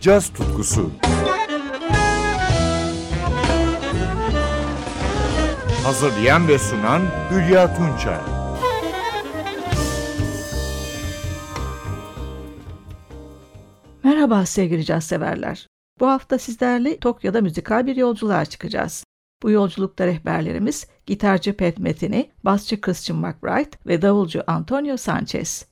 caz tutkusu. Hazırlayan ve sunan Hülya Tunçay. Merhaba sevgili caz severler. Bu hafta sizlerle Tokyo'da müzikal bir yolculuğa çıkacağız. Bu yolculukta rehberlerimiz gitarcı Pat Metheny, basçı Christian McBride ve davulcu Antonio Sanchez.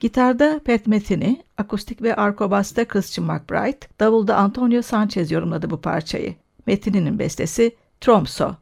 Gitarda Pat Metheny, akustik ve arko basta Christian McBride, davulda Antonio Sanchez yorumladı bu parçayı. Metheny'nin bestesi Tromso.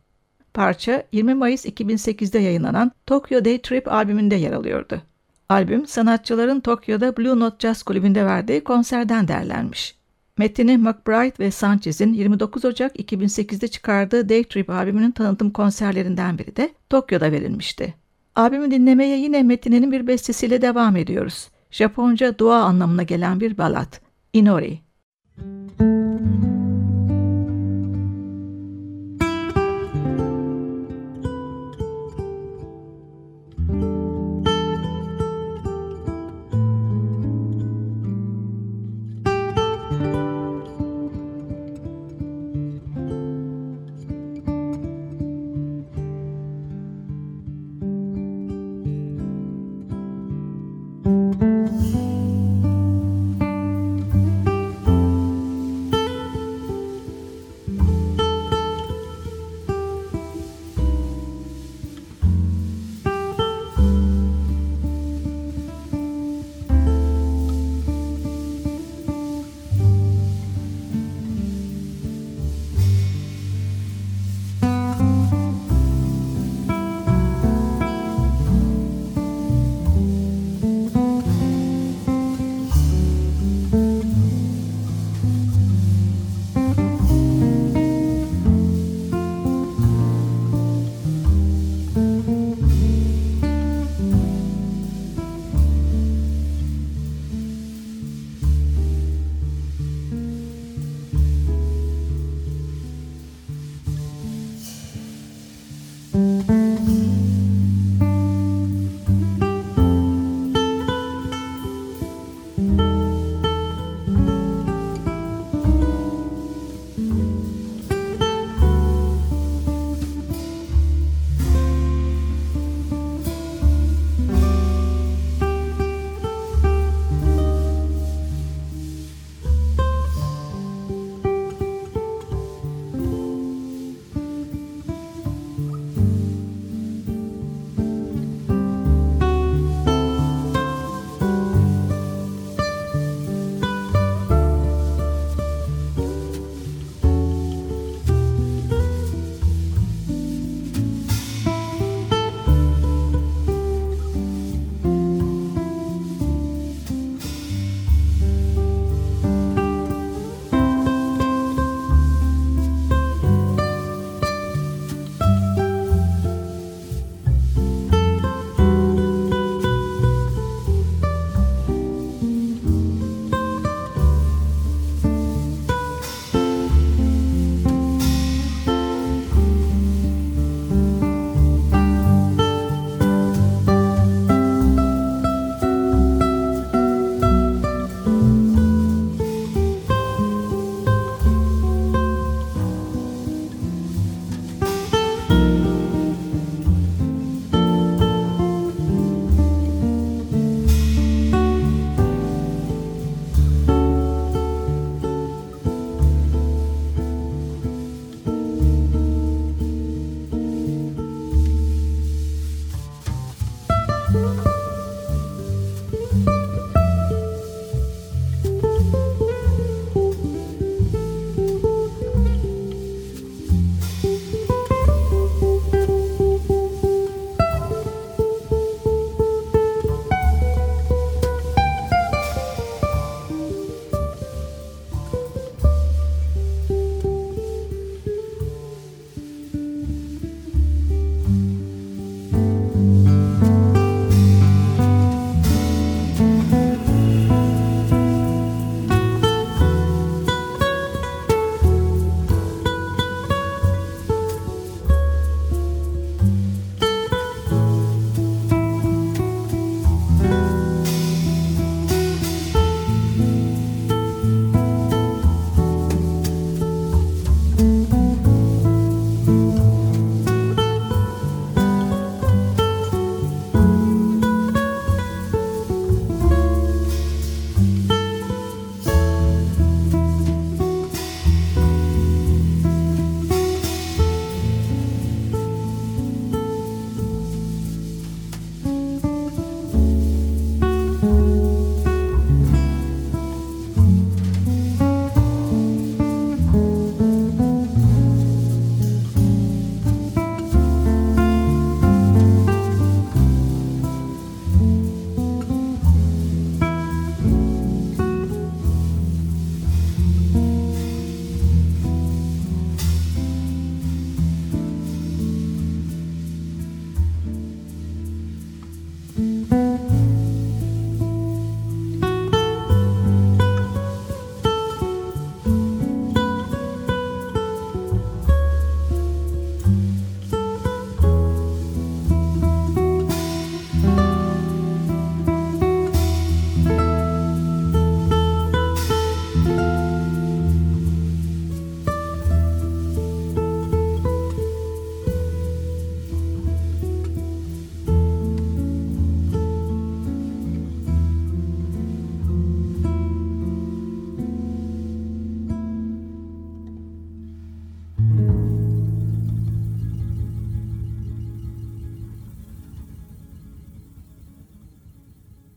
Parça 20 Mayıs 2008'de yayınlanan Tokyo Day Trip albümünde yer alıyordu. Albüm sanatçıların Tokyo'da Blue Note Jazz Kulübü'nde verdiği konserden derlenmiş. Metin'i McBride ve Sanchez'in 29 Ocak 2008'de çıkardığı Day Trip albümünün tanıtım konserlerinden biri de Tokyo'da verilmişti. Albümü dinlemeye yine Metin'in bir bestesiyle devam ediyoruz. Japonca dua anlamına gelen bir balat. Inori.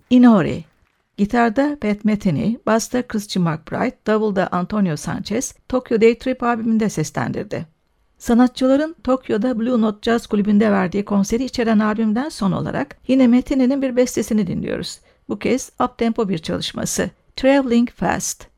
Inori Gitarda Pat Metheny, basta Christian McBride, davulda Antonio Sanchez, Tokyo Day Trip albümünde seslendirdi. Sanatçıların Tokyo'da Blue Note Jazz Kulübü'nde verdiği konseri içeren albümden son olarak yine Metheny'nin bir bestesini dinliyoruz. Bu kez uptempo bir çalışması. Traveling Fast.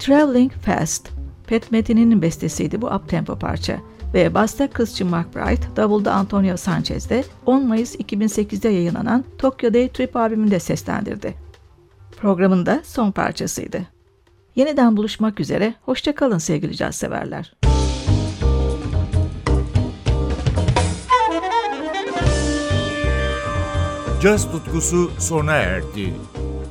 Traveling Fast, Pat Metin'in bestesiydi bu uptempo parça ve basta kızçı McBride, davulda Antonio Sanchez de 10 Mayıs 2008'de yayınlanan Tokyo Day Trip albümünde seslendirdi. Programın da son parçasıydı. Yeniden buluşmak üzere, hoşçakalın sevgili caz severler. Caz tutkusu sona erdi.